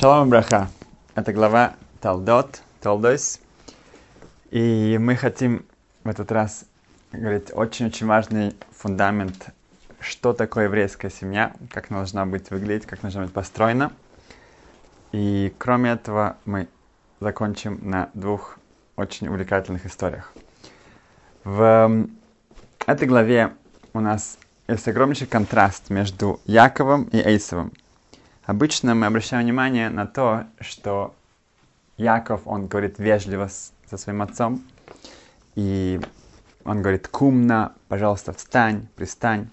Шалом Браха. Это глава Талдот, Талдойс. И мы хотим в этот раз говорить очень-очень важный фундамент, что такое еврейская семья, как она должна быть выглядеть, как должна быть построена. И кроме этого мы закончим на двух очень увлекательных историях. В этой главе у нас есть огромнейший контраст между Яковом и Эйсовым. Обычно мы обращаем внимание на то, что Яков, он говорит вежливо со своим отцом, и он говорит кумно, пожалуйста, встань, пристань.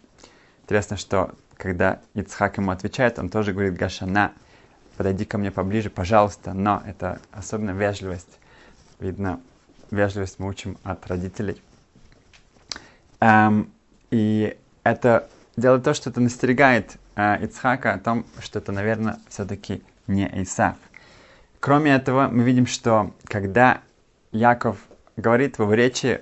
Интересно, что когда Ицхак ему отвечает, он тоже говорит Гашана, подойди ко мне поближе, пожалуйста, но это особенно вежливость. Видно, вежливость мы учим от родителей. Эм, и это делает то, что это настерегает э, Ицхака о том, что это, наверное, все-таки не Исав. Кроме этого, мы видим, что когда Яков говорит в его речи,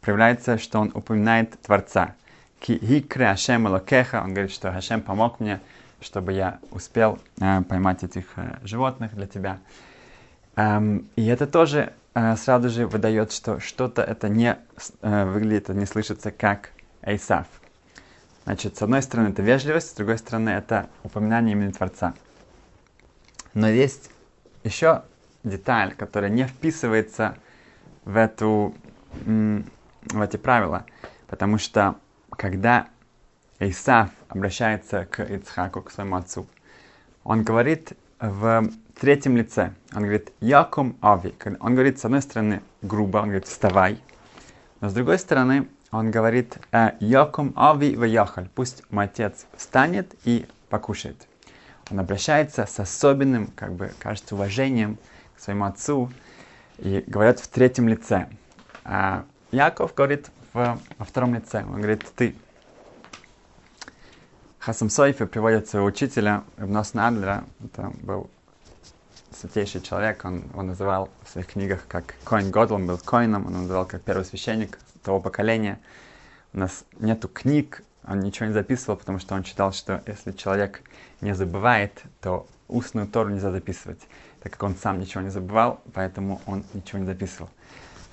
проявляется, что он упоминает Творца. Хикре Ашем Локеха, он говорит, что Хашем помог мне, чтобы я успел э, поймать этих э, животных для тебя. Эм, и это тоже сразу же выдает, что что-то это не э, выглядит, не слышится как Эйсав. Значит, с одной стороны это вежливость, с другой стороны это упоминание имени Творца. Но есть еще деталь, которая не вписывается в, эту, в эти правила. Потому что когда Исаф обращается к Ицхаку, к своему отцу, он говорит в третьем лице. Он говорит «Якум Ави». Он говорит, с одной стороны, грубо, он говорит «вставай», но с другой стороны, он говорит «Йокум ави ваяхаль», пусть мой отец встанет и покушает. Он обращается с особенным, как бы, кажется, уважением к своему отцу и говорят в третьем лице. А Яков говорит в, во втором лице, он говорит «ты». Хасам Сойфи приводит своего учителя Ibn Адлера, это был святейший человек, он его называл в своих книгах как Коин Годл, он был Коином, он называл как первый священник того поколения. У нас нету книг, он ничего не записывал, потому что он считал, что если человек не забывает, то устную Тору нельзя записывать, так как он сам ничего не забывал, поэтому он ничего не записывал.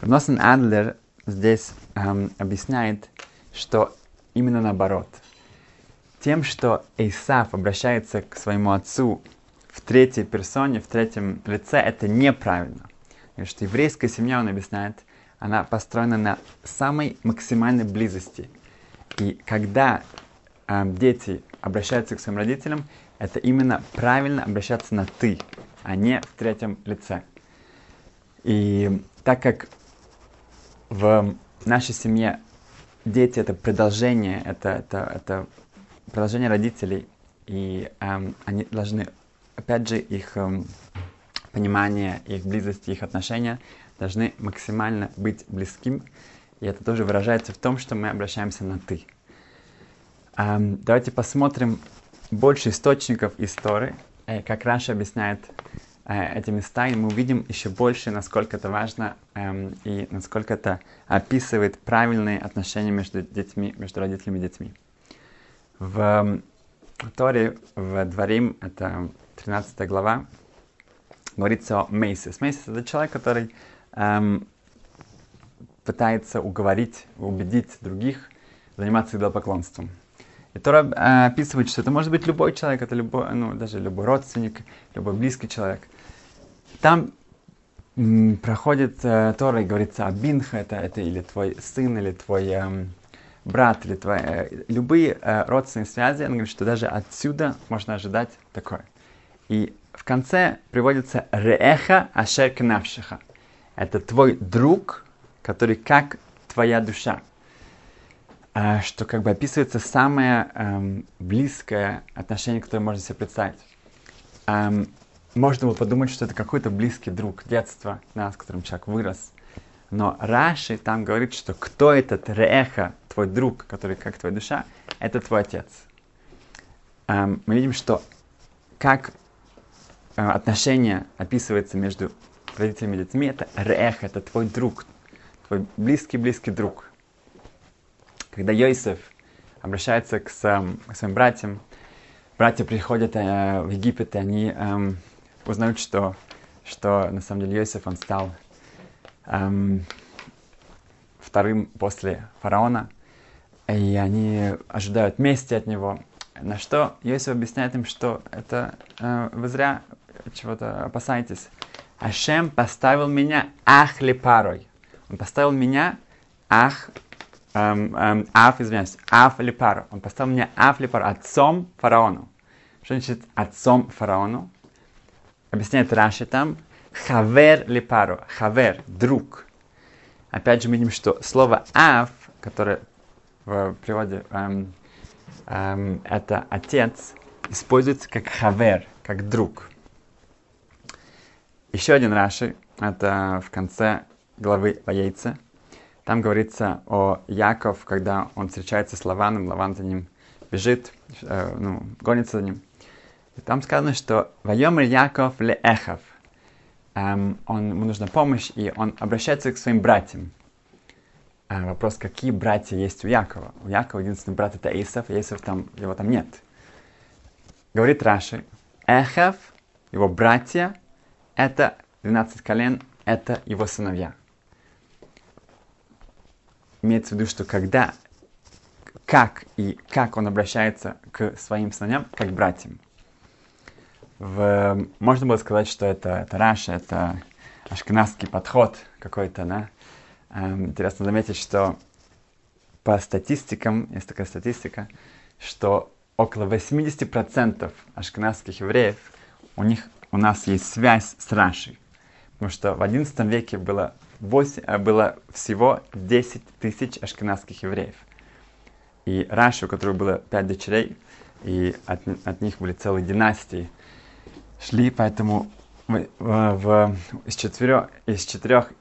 Носен Адлер здесь эм, объясняет, что именно наоборот. Тем, что Исаф обращается к своему отцу в третьей персоне, в третьем лице, это неправильно. И что еврейская семья, он объясняет, она построена на самой максимальной близости. И когда э, дети обращаются к своим родителям, это именно правильно обращаться на «ты», а не в третьем лице. И так как в нашей семье дети это продолжение, это, это, это продолжение родителей, и эм, они должны, опять же, их эм, понимание, их близость, их отношения должны максимально быть близким. И это тоже выражается в том, что мы обращаемся на «ты». Um, давайте посмотрим больше источников истории, э, как Раша объясняет э, эти места, и мы увидим еще больше, насколько это важно эм, и насколько это описывает правильные отношения между детьми, между родителями и детьми. В Торе, в Дворим, это 13 глава, говорится о Мейсис. Мейсис — это человек, который эм, пытается уговорить, убедить других заниматься идолопоклонством. И Тора э, описывает, что это может быть любой человек, это любой, ну, даже любой родственник, любой близкий человек. Там м, проходит э, Тора и говорится о Бинха, это, это или твой сын, или твой э, брат, или твой... Э, любые э, родственные связи, он говорит, что даже отсюда можно ожидать такое. И в конце приводится «Реэха ашер кнавшиха» это твой друг, который как твоя душа. А, что как бы описывается самое эм, близкое отношение, которое можно себе представить. Эм, можно было подумать, что это какой-то близкий друг детства, да, с которым человек вырос. Но Раши там говорит, что кто этот Реха, твой друг, который как твоя душа, это твой отец. Эм, мы видим, что как э, отношение описывается между родителями и детьми, это рех, это твой друг, твой близкий-близкий друг. Когда Йосиф обращается к, своим, к своим братьям, братья приходят э, в Египет, и они э, узнают, что, что на самом деле Иосиф, он стал эм, вторым после фараона, и они ожидают мести от него. На что Иосиф объясняет им, что это э, вы зря чего-то опасаетесь. Ашем поставил меня ахли парой. Он поставил меня ах, эм, эм, аф, извиняюсь, аф липару. Он поставил меня аф липару, отцом фараону. Что значит отцом фараону? Объясняет Раши там. Хавер липару. Хавер, друг. Опять же мы видим, что слово аф, которое в переводе эм, эм, это отец, используется как хавер, как друг. Еще один Раши, это в конце главы яйце. Там говорится о Яков, когда он встречается с Лаваном, Лаван за ним бежит, э, ну, гонится за ним. И там сказано, что «Вайомер Яков ле эхав». Эм, он, ему нужна помощь, и он обращается к своим братьям. Э, вопрос, какие братья есть у Якова? У Якова единственный брат это Исов, Исов там, его там нет. Говорит Раши, Эхав, его братья, это 12 колен, это его сыновья. Имеется в виду, что когда, как и как он обращается к своим сыновьям, как братьям. В, можно было сказать, что это, это Раша, это ашкенадский подход какой-то, да? Эм, интересно заметить, что по статистикам, есть такая статистика, что около 80% ашкенадских евреев, у них, у нас есть связь с Рашей. Потому что в XI веке было, 8, э, было всего 10 тысяч ашкенадских евреев. И Раши, у которого было 5 дочерей, и от, от них были целые династии, шли, поэтому в, в, в, из, четырех, из четырех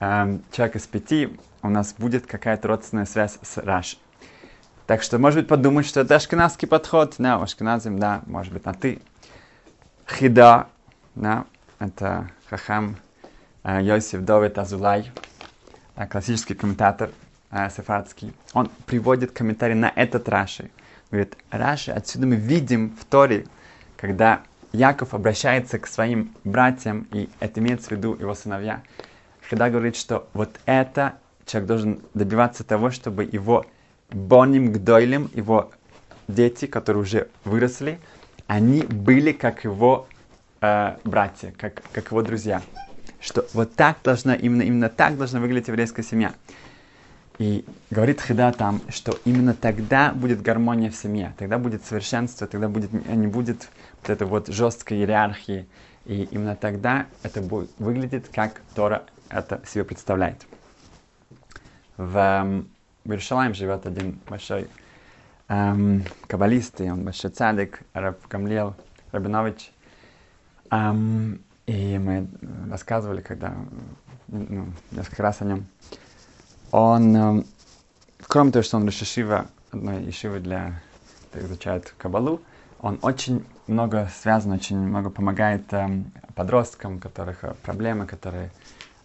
э, человек из пяти у нас будет какая-то родственная связь с Раши. Так что, может быть, подумать, что это ашкенадский подход. Да, ашкеназим, да, может быть, на ты. Хида, да, это Хахам э, Йосиф Довид Азулай, э, классический комментатор э, сефардский. Он приводит комментарий на этот Раши. Говорит, Раши, отсюда мы видим в Торе, когда Яков обращается к своим братьям, и это имеется в виду его сыновья, когда говорит, что вот это человек должен добиваться того, чтобы его боним гдойлем, его дети, которые уже выросли, они были как его э, братья, как, как его друзья. Что вот так должна, именно, именно так должна выглядеть еврейская семья. И говорит Хида там, что именно тогда будет гармония в семье, тогда будет совершенство, тогда будет, не будет вот этой вот жесткой иерархии. И именно тогда это будет выглядеть, как Тора это себе представляет. В, эм, в Иерусалиме живет один большой эм, каббалист, и он большой цадик, Раб Гамлел Рабинович. Эм, и мы рассказывали, когда ну, несколько раз о нем. Он, эм, кроме того, что он Рашишива, одной ешивы для изучает Кабалу, он очень много связан, очень много помогает эм, подросткам, у которых э, проблемы, которые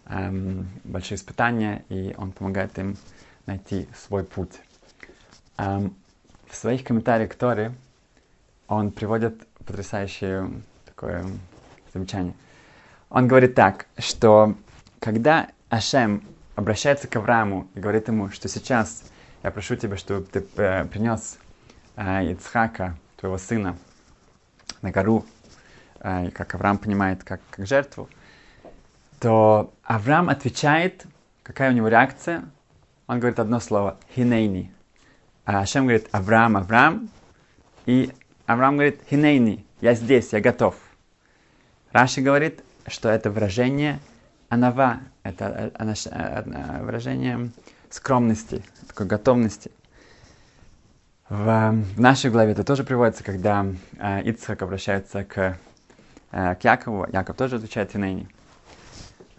эм, большие испытания, и он помогает им найти свой путь. Эм, в своих комментариях к Торе он приводит потрясающее такое замечание. Он говорит так, что когда Ашем обращается к Аврааму и говорит ему, что сейчас я прошу тебя, чтобы ты э, принес э, Ицхака, твоего сына, на гору, э, как Авраам понимает, как, как жертву, то Авраам отвечает, какая у него реакция. Он говорит одно слово «хинейни». А Ашем говорит «Авраам, Авраам». И Авраам говорит «хинейни», «я здесь, я готов». Раши говорит, что это выражение анава, это э, э, выражение скромности, такой готовности. В, нашей главе это тоже приводится, когда э, Ицхак обращается к, к Якову, Яков тоже отвечает Хинейни.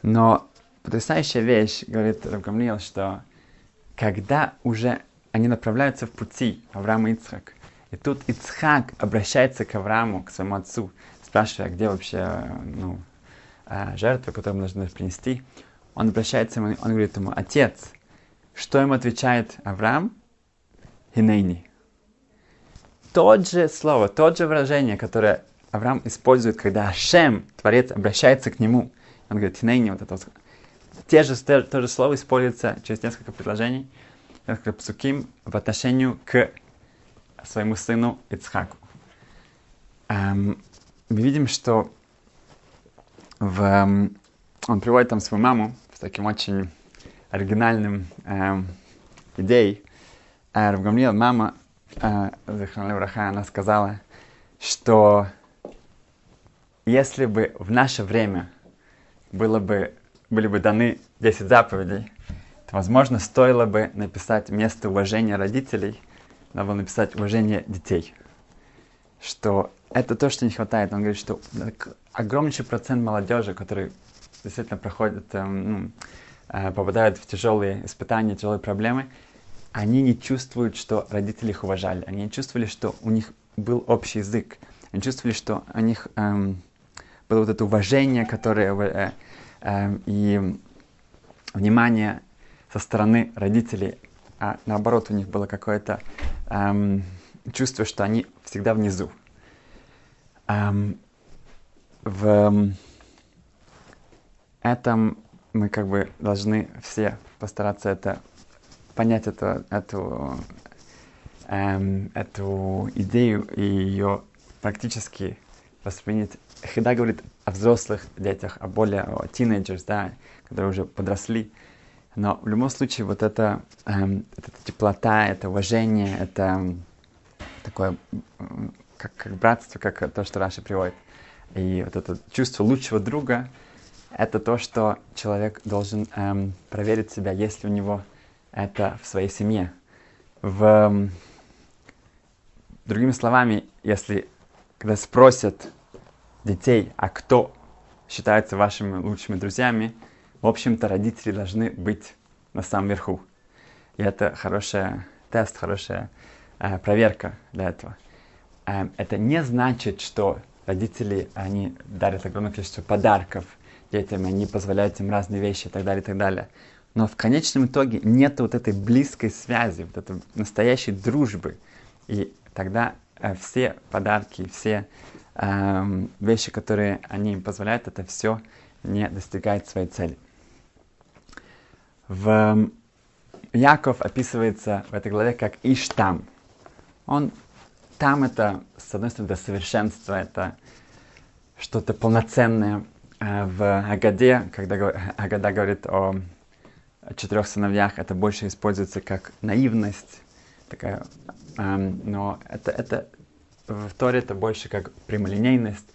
Но потрясающая вещь, говорит Равгамлиел, что когда уже они направляются в пути, Авраам и Ицхак, и тут Ицхак обращается к Аврааму, к своему отцу, спрашивая, где вообще ну, а, жертва, которую нужно принести, он обращается ему, он говорит ему, отец, что ему отвечает Авраам? Хинейни. Тот же слово, тот же выражение, которое Авраам использует, когда Ашем, Творец, обращается к нему. Он говорит, Тинейни, вот это вот. Те же, то, то же слово используется через несколько предложений, несколько псуким в отношении к своему сыну Ицхаку. Эм, мы видим, что в, эм, он приводит там свою маму с таким очень оригинальным эм, идеей. Э, Равгамлиел, мама, э, она сказала, что если бы в наше время было бы, были бы даны 10 заповедей, возможно, стоило бы написать вместо уважения родителей, надо было написать уважение детей. Что это то, что не хватает. Он говорит, что огромнейший процент молодежи, которые действительно проходят, эм, ну, э, попадают в тяжелые испытания, тяжелые проблемы, они не чувствуют, что родители их уважали. Они не чувствовали, что у них был общий язык. Они чувствовали, что у них эм, было вот это уважение, которое э, э, и внимание со стороны родителей, а наоборот у них было какое-то эм, чувство, что они всегда внизу. Эм, в этом мы как бы должны все постараться это понять это, эту, эм, эту идею и ее практически воспринять. Хида говорит о взрослых детях, о более о тинейджерс, да, которые уже подросли. Но в любом случае вот это, эм, эта теплота, это уважение, это такое как, как братство, как то, что Раша приводит. И вот это чувство лучшего друга, это то, что человек должен эм, проверить себя, есть ли у него это в своей семье. В, эм, другими словами, если когда спросят детей, а кто считается вашими лучшими друзьями, в общем-то, родители должны быть на самом верху. И это хороший тест, хорошая э, проверка для этого. Э, это не значит, что родители, они дарят огромное количество подарков детям, они позволяют им разные вещи и так далее, и так далее. Но в конечном итоге нет вот этой близкой связи, вот этой настоящей дружбы. И тогда э, все подарки, все э, вещи, которые они им позволяют, это все не достигает своей цели. В Яков описывается в этой главе как Иштам. Он там это, с одной стороны, это совершенство, это что-то полноценное. А в Агаде, когда Агада говорит о четырех сыновьях, это больше используется как наивность, такая, но это, это в Торе это больше как прямолинейность.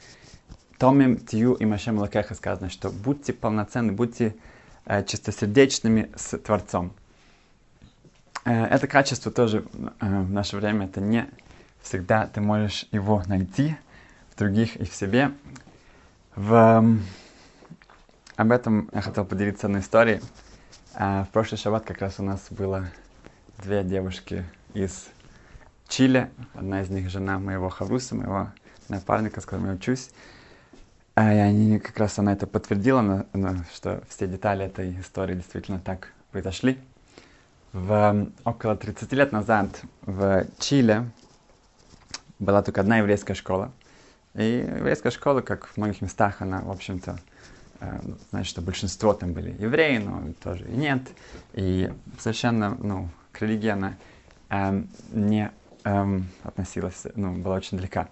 Томим тию и Машем Лакеха сказано, что будьте полноценны, будьте чистосердечными с Творцом. Э, это качество тоже э, в наше время, это не всегда ты можешь его найти в других и в себе. В, об этом я хотел поделиться одной историей. В прошлый шаббат как раз у нас было две девушки из Чили. Одна из них жена моего Хавруса, моего напарника, с которым я учусь. А, и они как раз она это подтвердила, на, на, что все детали этой истории действительно так произошли. В, около 30 лет назад в Чили была только одна еврейская школа. И еврейская школа, как в многих местах, она, в общем-то, э, значит, что большинство там были евреи, но тоже и нет. И совершенно, ну, к религии она э, не э, относилась, ну, была очень далека.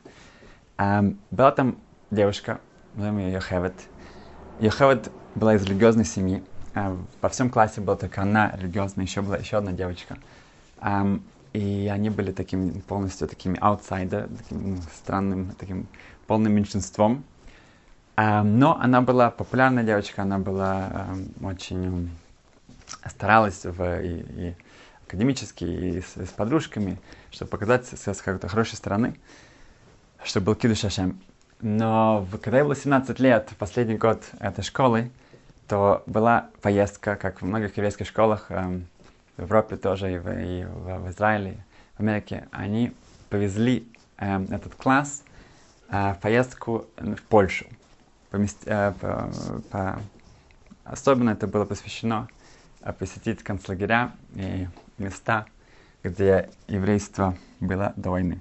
Э, была там девушка, назовем ее Йохевет. Йохевет была из религиозной семьи. Э, во всем классе была только она религиозная, еще была еще одна девочка. И они были таким полностью такими аутсайдер, таким ну, странным, таким полным меньшинством. Но она была популярная девочка, она была очень старалась в, и, и академически, и с, и с подружками, чтобы показать с, с какой-то хорошей стороны, чтобы был кидуш Шашем. Но когда ей было 17 лет, последний год этой школы, то была поездка, как в многих еврейских школах, um, в Европе тоже, и в, и в, в Израиле, в Америке, они повезли э, этот класс э, в поездку в Польшу. Помест, э, по, по, особенно это было посвящено э, посетить концлагеря и места, где еврейство было до войны.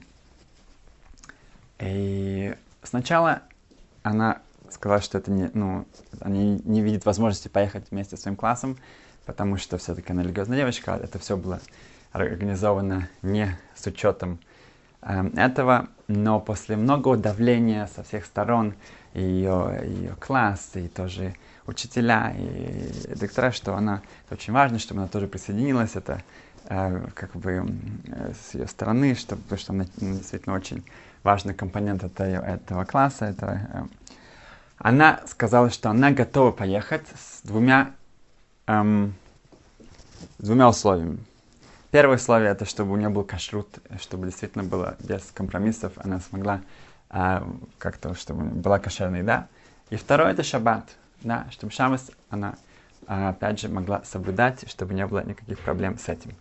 И сначала она сказала, что это не, ну, они не видят возможности поехать вместе с своим классом, потому что все-таки она религиозная девочка, это все было организовано не с учетом э, этого, но после многого давления со всех сторон, ее, ее класс, и тоже учителя, и доктора, что она, это очень важно, чтобы она тоже присоединилась, это э, как бы э, с ее стороны, чтобы, что она ну, действительно очень важный компонент этого, этого класса. Это, э, она сказала, что она готова поехать с двумя, эм, с двумя условиями. Первое условие это, чтобы у нее был кашрут, чтобы действительно было без компромиссов, она смогла э, как-то, чтобы была кошерная еда. И второе это шаббат, да, чтобы шаббат она э, опять же могла соблюдать, чтобы не было никаких проблем с этим.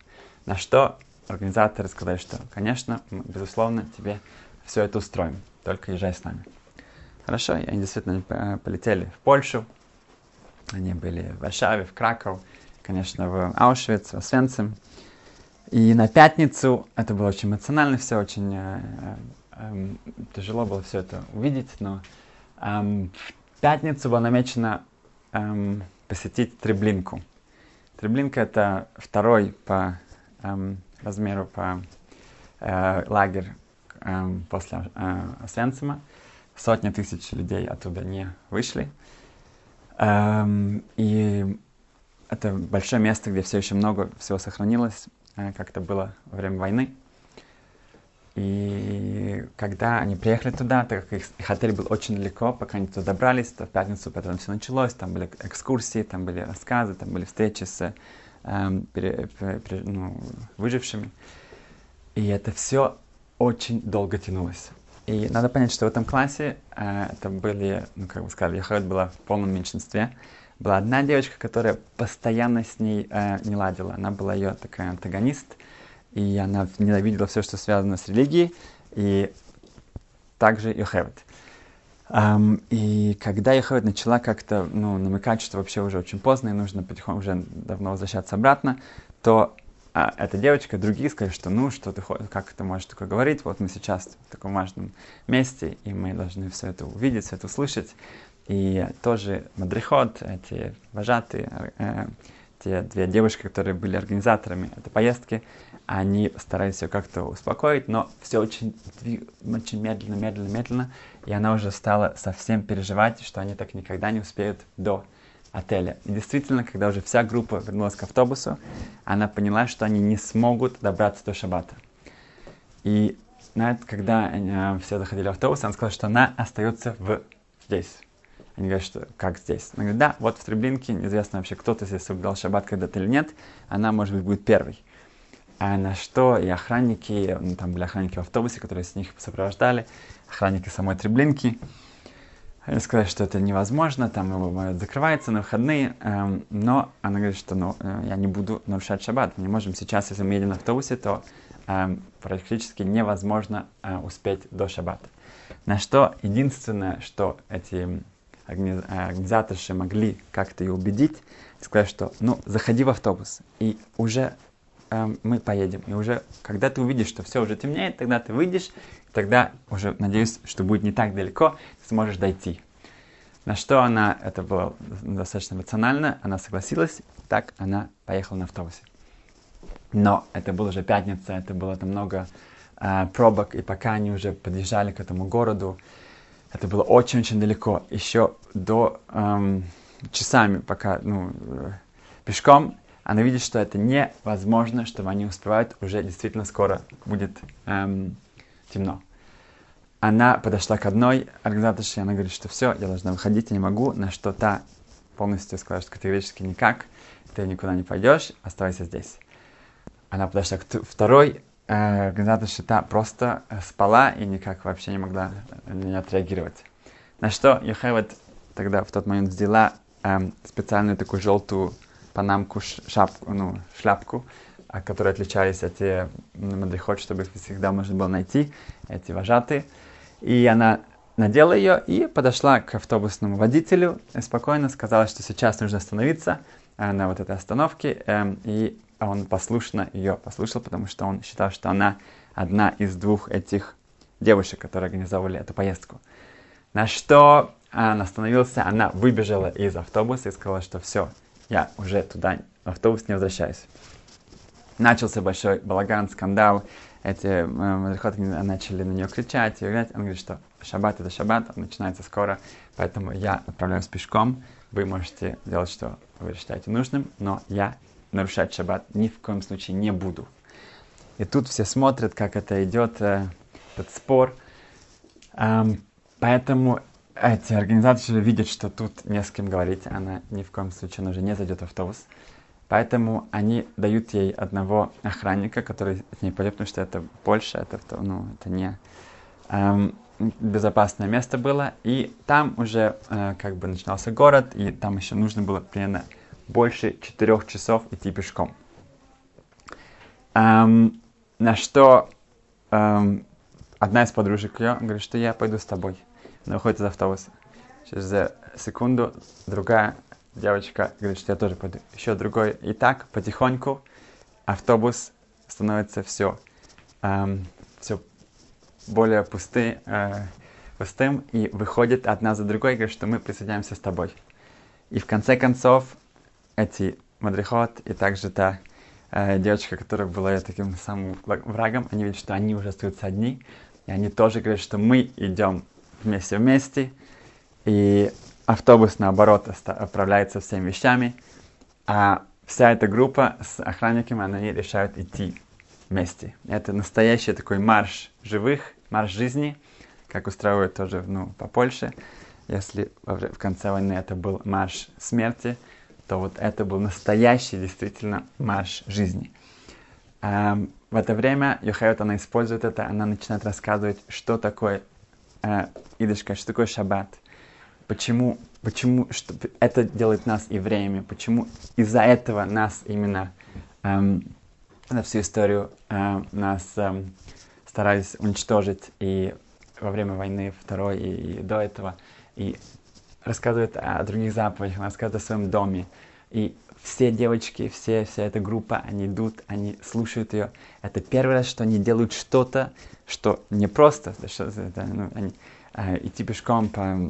На что организаторы сказали, что, конечно, безусловно, тебе все это устроим, только езжай с нами. Хорошо, и они действительно э, полетели в Польшу, они были в Варшаве, в Краков, конечно, в Аушвиц, в Освенцим. И на пятницу это было очень эмоционально, все очень э, э, тяжело было все это увидеть, но э, в пятницу было намечено э, посетить Треблинку. Треблинка это второй по э, размеру по э, лагерь э, после э, Освенцима. Сотни тысяч людей оттуда не вышли. Эм, и это большое место, где все еще много всего сохранилось, э, как это было во время войны. И когда они приехали туда, так как их, их отель был очень далеко, пока они туда добрались, то в пятницу потом все началось, там были экскурсии, там были рассказы, там были встречи с пере, пере, пере, ну, выжившими. И это все очень долго тянулось. И надо понять, что в этом классе э, это были, ну, как бы сказали, Яхавет была в полном меньшинстве. Была одна девочка, которая постоянно с ней э, не ладила. Она была ее такая антагонист, и она ненавидела все, что связано с религией, и также Йохевет. Um, и когда Йохевет начала как-то ну, намекать, что вообще уже очень поздно и нужно потихоньку уже давно возвращаться обратно, то а эта девочка, другие сказали, что ну, что ты, как ты можешь такое говорить, вот мы сейчас в таком важном месте, и мы должны все это увидеть, все это услышать. И тоже Мадрихот, эти вожатые, э, те две девушки, которые были организаторами этой поездки, они старались ее как-то успокоить, но все очень, очень медленно, медленно, медленно, и она уже стала совсем переживать, что они так никогда не успеют до отеля. И действительно, когда уже вся группа вернулась к автобусу, она поняла, что они не смогут добраться до Шабата. И на это, когда э, все заходили в автобус, она сказала, что она остается в... здесь. Они говорят, что как здесь? Она говорит, да, вот в Треблинке, неизвестно вообще, кто-то здесь соблюдал шаббат когда-то или нет, она, может быть, будет первой. А на что и охранники, ну, там были охранники в автобусе, которые с них сопровождали, охранники самой Треблинки, они сказали, что это невозможно, там его закрывается на выходные, эм, но она говорит, что ну, э, я не буду нарушать шаббат. Мы не можем сейчас, если мы едем на автобусе, то эм, практически невозможно э, успеть до шаббата. На что единственное, что эти организаторы могли как-то ее убедить, сказать, что ну, заходи в автобус, и уже э, мы поедем. И уже, когда ты увидишь, что все уже темнеет, тогда ты выйдешь, тогда уже надеюсь, что будет не так далеко, ты сможешь дойти. На что она, это было достаточно эмоционально, она согласилась, так она поехала на автобусе. Но это была уже пятница, это было там много э, пробок, и пока они уже подъезжали к этому городу, это было очень-очень далеко. Еще до эм, часами, пока ну, э, пешком, она видит, что это невозможно, что они успевают, уже действительно скоро будет эм, темно. Она подошла к одной организаторше, она говорит, что все, я должна выходить, я не могу, на что та полностью сказала, что категорически никак, ты никуда не пойдешь, оставайся здесь. Она подошла к второй э, организаторше, та просто э, спала и никак вообще не могла на нее отреагировать. На что Йохевет тогда в тот момент взяла э, специальную такую желтую панамку, шапку, ну, шляпку, которые отличались от тех мадрихот, чтобы их всегда можно было найти, эти вожатые. И она надела ее и подошла к автобусному водителю и спокойно сказала, что сейчас нужно остановиться э, на вот этой остановке. Э, и он послушно ее послушал, потому что он считал, что она одна из двух этих девушек, которые организовали эту поездку. На что он остановился, она выбежала из автобуса и сказала, что все, я уже туда автобус не возвращаюсь. Начался большой балаган, скандал. Эти э, мадрихоты начали на нее кричать и играть. Он говорит, что шаббат это шаббат, он начинается скоро, поэтому я отправляюсь пешком. Вы можете делать, что вы считаете нужным, но я нарушать шаббат ни в коем случае не буду. И тут все смотрят, как это идет, э, этот спор. Эм, поэтому эти организаторы видят, что тут не с кем говорить, она ни в коем случае, она уже не зайдет в автобус. Поэтому они дают ей одного охранника, который с ней пойдет, потому что это больше, это, ну, это не эм, безопасное место было. И там уже э, как бы начинался город, и там еще нужно было примерно больше четырех часов идти пешком. Эм, на что эм, одна из подружек ее говорит, что я пойду с тобой. Она выходит из автобуса. Через секунду другая девочка говорит, что я тоже пойду. Еще другой. И так потихоньку автобус становится все, эм, все более пусты, э, пустым и выходит одна за другой и говорит, что мы присоединяемся с тобой. И в конце концов эти мадрихот и также та э, девочка, которая была таким самым врагом, они видят, что они уже остаются одни, и они тоже говорят, что мы идем вместе вместе, и автобус, наоборот, отправляется всеми вещами, а вся эта группа с охранниками, они решают идти вместе. Это настоящий такой марш живых, марш жизни, как устраивают тоже ну, по Польше. Если в конце войны это был марш смерти, то вот это был настоящий действительно марш жизни. Эм, в это время Йохайот, она использует это, она начинает рассказывать, что такое э, идышка, что такое шаббат, почему, почему что, это делает нас евреями, почему из-за этого нас именно эм, на всю историю э, нас эм, старались уничтожить и во время войны второй и, и до этого, и рассказывает о других заповедях, рассказывает о своем доме. И все девочки, все, вся эта группа, они идут, они слушают ее. Это первый раз, что они делают что-то, что не просто, что, это, ну, они, э, идти пешком по, э,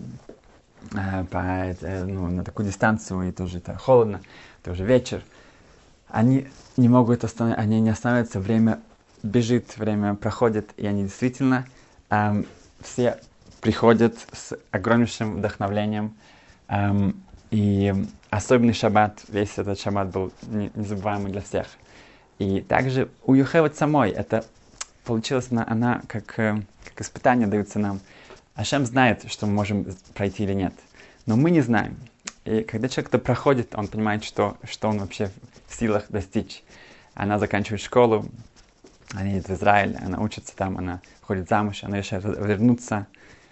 по э, ну, на такую дистанцию, и тоже это холодно, это уже вечер. Они не могут остановиться, они не останавливаются, время бежит, время проходит, и они действительно э, все приходят с огромнейшим вдохновлением. Эм, и особенный шаббат, весь этот шаббат был незабываемый для всех. И также у Юхеват самой это получилось, она, она как, э, как испытание дается нам. Ашем знает, что мы можем пройти или нет. Но мы не знаем. И когда человек это проходит, он понимает, что, что он вообще в силах достичь. Она заканчивает школу, она едет в Израиль, она учится там, она ходит замуж, она решает вернуться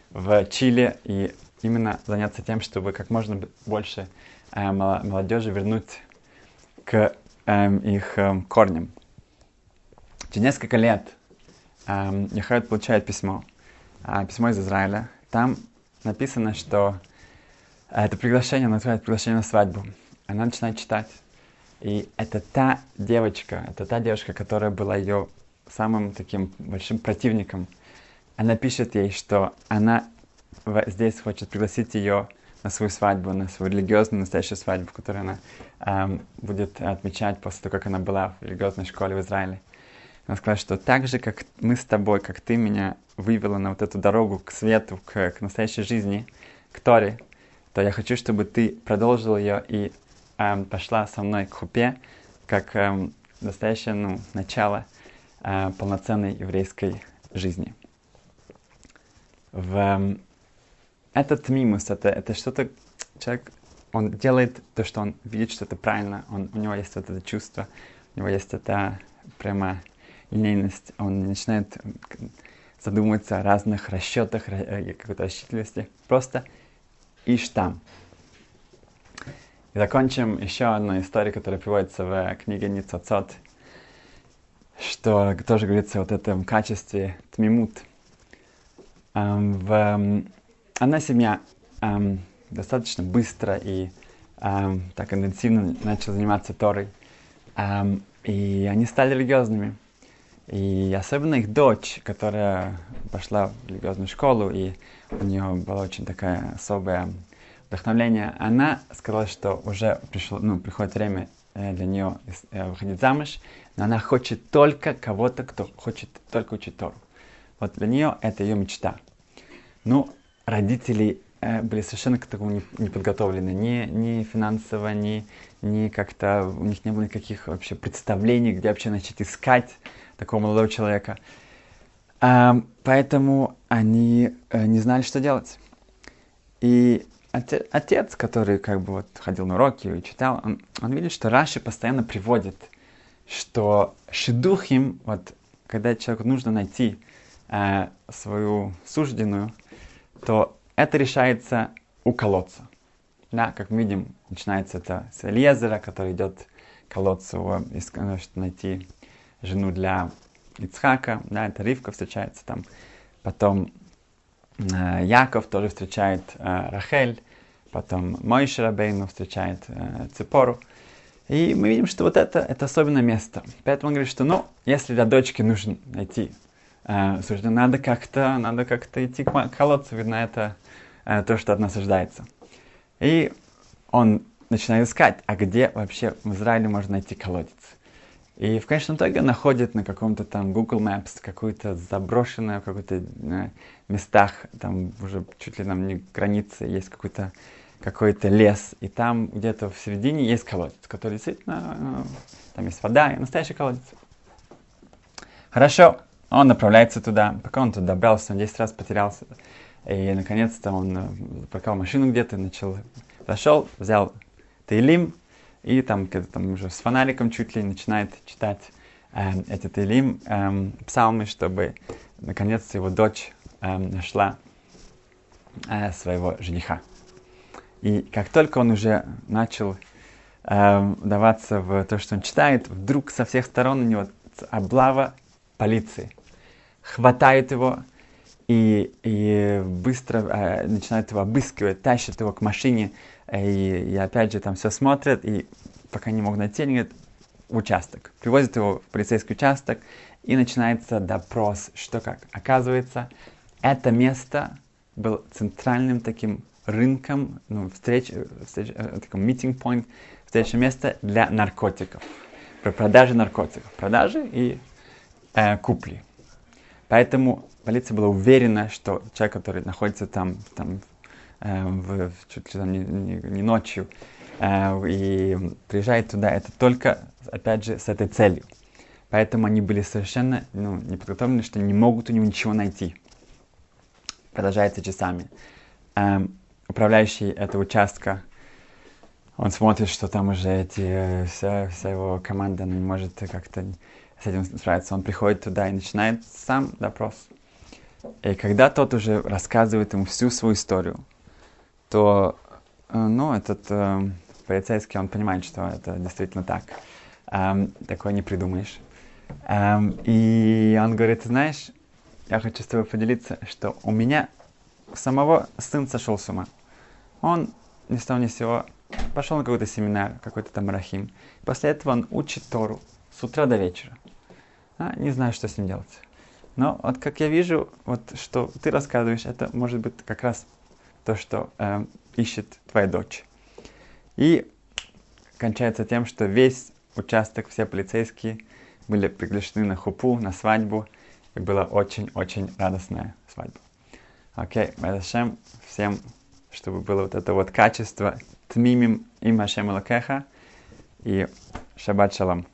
в Чили и именно заняться тем, чтобы как можно больше э, молодежи вернуть к э, их э, корням. Через несколько лет э, Яхайот получает письмо, письмо из Израиля. Там написано, что это приглашение, называется приглашение на свадьбу. Она начинает читать. И это та девочка, это та девушка, которая была ее самым таким большим противником. Она пишет ей, что она здесь хочет пригласить ее на свою свадьбу, на свою религиозную настоящую свадьбу, которую она эм, будет отмечать после того, как она была в религиозной школе в Израиле. Она сказала, что так же, как мы с тобой, как ты меня вывела на вот эту дорогу к свету, к, к настоящей жизни, к Торе, то я хочу, чтобы ты продолжила ее и эм, пошла со мной к хупе, как эм, настоящее ну, начало э, полноценной еврейской жизни. В, эм, этот мимус, это, это что-то, человек, он делает то, что он видит, что это правильно, он, у него есть вот это чувство, у него есть эта прямо линейность, он начинает задумываться о разных расчетах, э, какой-то рассчитливости. Просто ишь там. И закончим еще одной историей, которая приводится в книге Ницацот, что тоже говорится вот этом качестве тмимут. Um, в она семья эм, достаточно быстро и эм, так интенсивно начала заниматься Торой. Эм, и они стали религиозными. И особенно их дочь, которая пошла в религиозную школу, и у нее было очень такое особое вдохновление, она сказала, что уже пришло, ну, приходит время э, для нее э, выходить замуж, но она хочет только кого-то, кто хочет только учить Тору. Вот для нее это ее мечта. Ну, родители э, были совершенно к такому не, подготовлены, ни, ни финансово, ни, ни как-то, у них не было никаких вообще представлений, где вообще начать искать такого молодого человека. Поэтому они э, не знали, что делать. И отец, который как бы вот ходил на уроки и читал, он, он видит, что Раши постоянно приводит, что шедухим, вот когда человеку нужно найти э, свою сужденную, то это решается у колодца. Да, как мы видим, начинается это с Эльезера, который идет к колодцу, чтобы найти жену для Ицхака, да, это Ривка встречается там. Потом э, Яков тоже встречает э, Рахель, потом Мой Шарабейну встречает э, Ципору. И мы видим, что вот это, это особенное место. Поэтому он говорит, что, ну, если для дочки нужно найти э, суждено, надо как-то, надо как-то идти к колодцу, видно, это э, то, что от нас ожидается. И он начинает искать, а где вообще в Израиле можно найти колодец. И в конечном итоге находит на каком-то там Google Maps какую-то заброшенную, в какой-то э, местах, там уже чуть ли там не границы, есть какой-то какой-то лес, и там где-то в середине есть колодец, который действительно, э, там есть вода, и настоящий колодец. Хорошо, он направляется туда, пока он туда добрался, он 10 раз потерялся, и наконец-то он э, парковал машину где-то, начал, зашел, взял Таилим, и там, когда там уже с фонариком чуть ли начинает читать э, эти Таилим, э, псалмы, чтобы наконец его дочь э, нашла э, своего жениха. И как только он уже начал э, даваться в то, что он читает, вдруг со всех сторон у него облава полиции. Хватает его и, и быстро э, начинают его обыскивать, тащат его к машине, и, и опять же там все смотрят, и пока не могут найти, они говорят, участок. Привозят его в полицейский участок, и начинается допрос, что как. Оказывается, это место было центральным таким рынком, ну, встреч, встреч э, таком meeting point, встречное место для наркотиков. Про продажи наркотиков. Продажи и э, купли. Поэтому полиция была уверена, что человек, который находится там, там э, в, чуть ли там не, не, не ночью, э, и приезжает туда, это только, опять же, с этой целью. Поэтому они были совершенно ну, не подготовлены, что не могут у него ничего найти. Продолжается часами. Эм, управляющий этого участка, он смотрит, что там уже эти, э, вся, вся его команда не может как-то с этим справиться. Он приходит туда и начинает сам допрос. И когда тот уже рассказывает ему всю свою историю, то, э, ну, этот э, полицейский, он понимает, что это действительно так. Эм, такое не придумаешь. Эм, и он говорит, знаешь, я хочу с тобой поделиться, что у меня самого сын сошел с ума. Он ни с того ни с сего пошел на какой-то семинар, какой-то там рахим. После этого он учит Тору с утра до вечера. А, не знаю, что с ним делать. Но вот как я вижу, вот что ты рассказываешь, это может быть как раз то, что э, ищет твоя дочь. И кончается тем, что весь участок, все полицейские были приглашены на хупу, на свадьбу, и была очень-очень радостная свадьба. Окей, okay. всем, чтобы было вот это вот качество тмимим им Хашем Элакеха и шаббат шалом.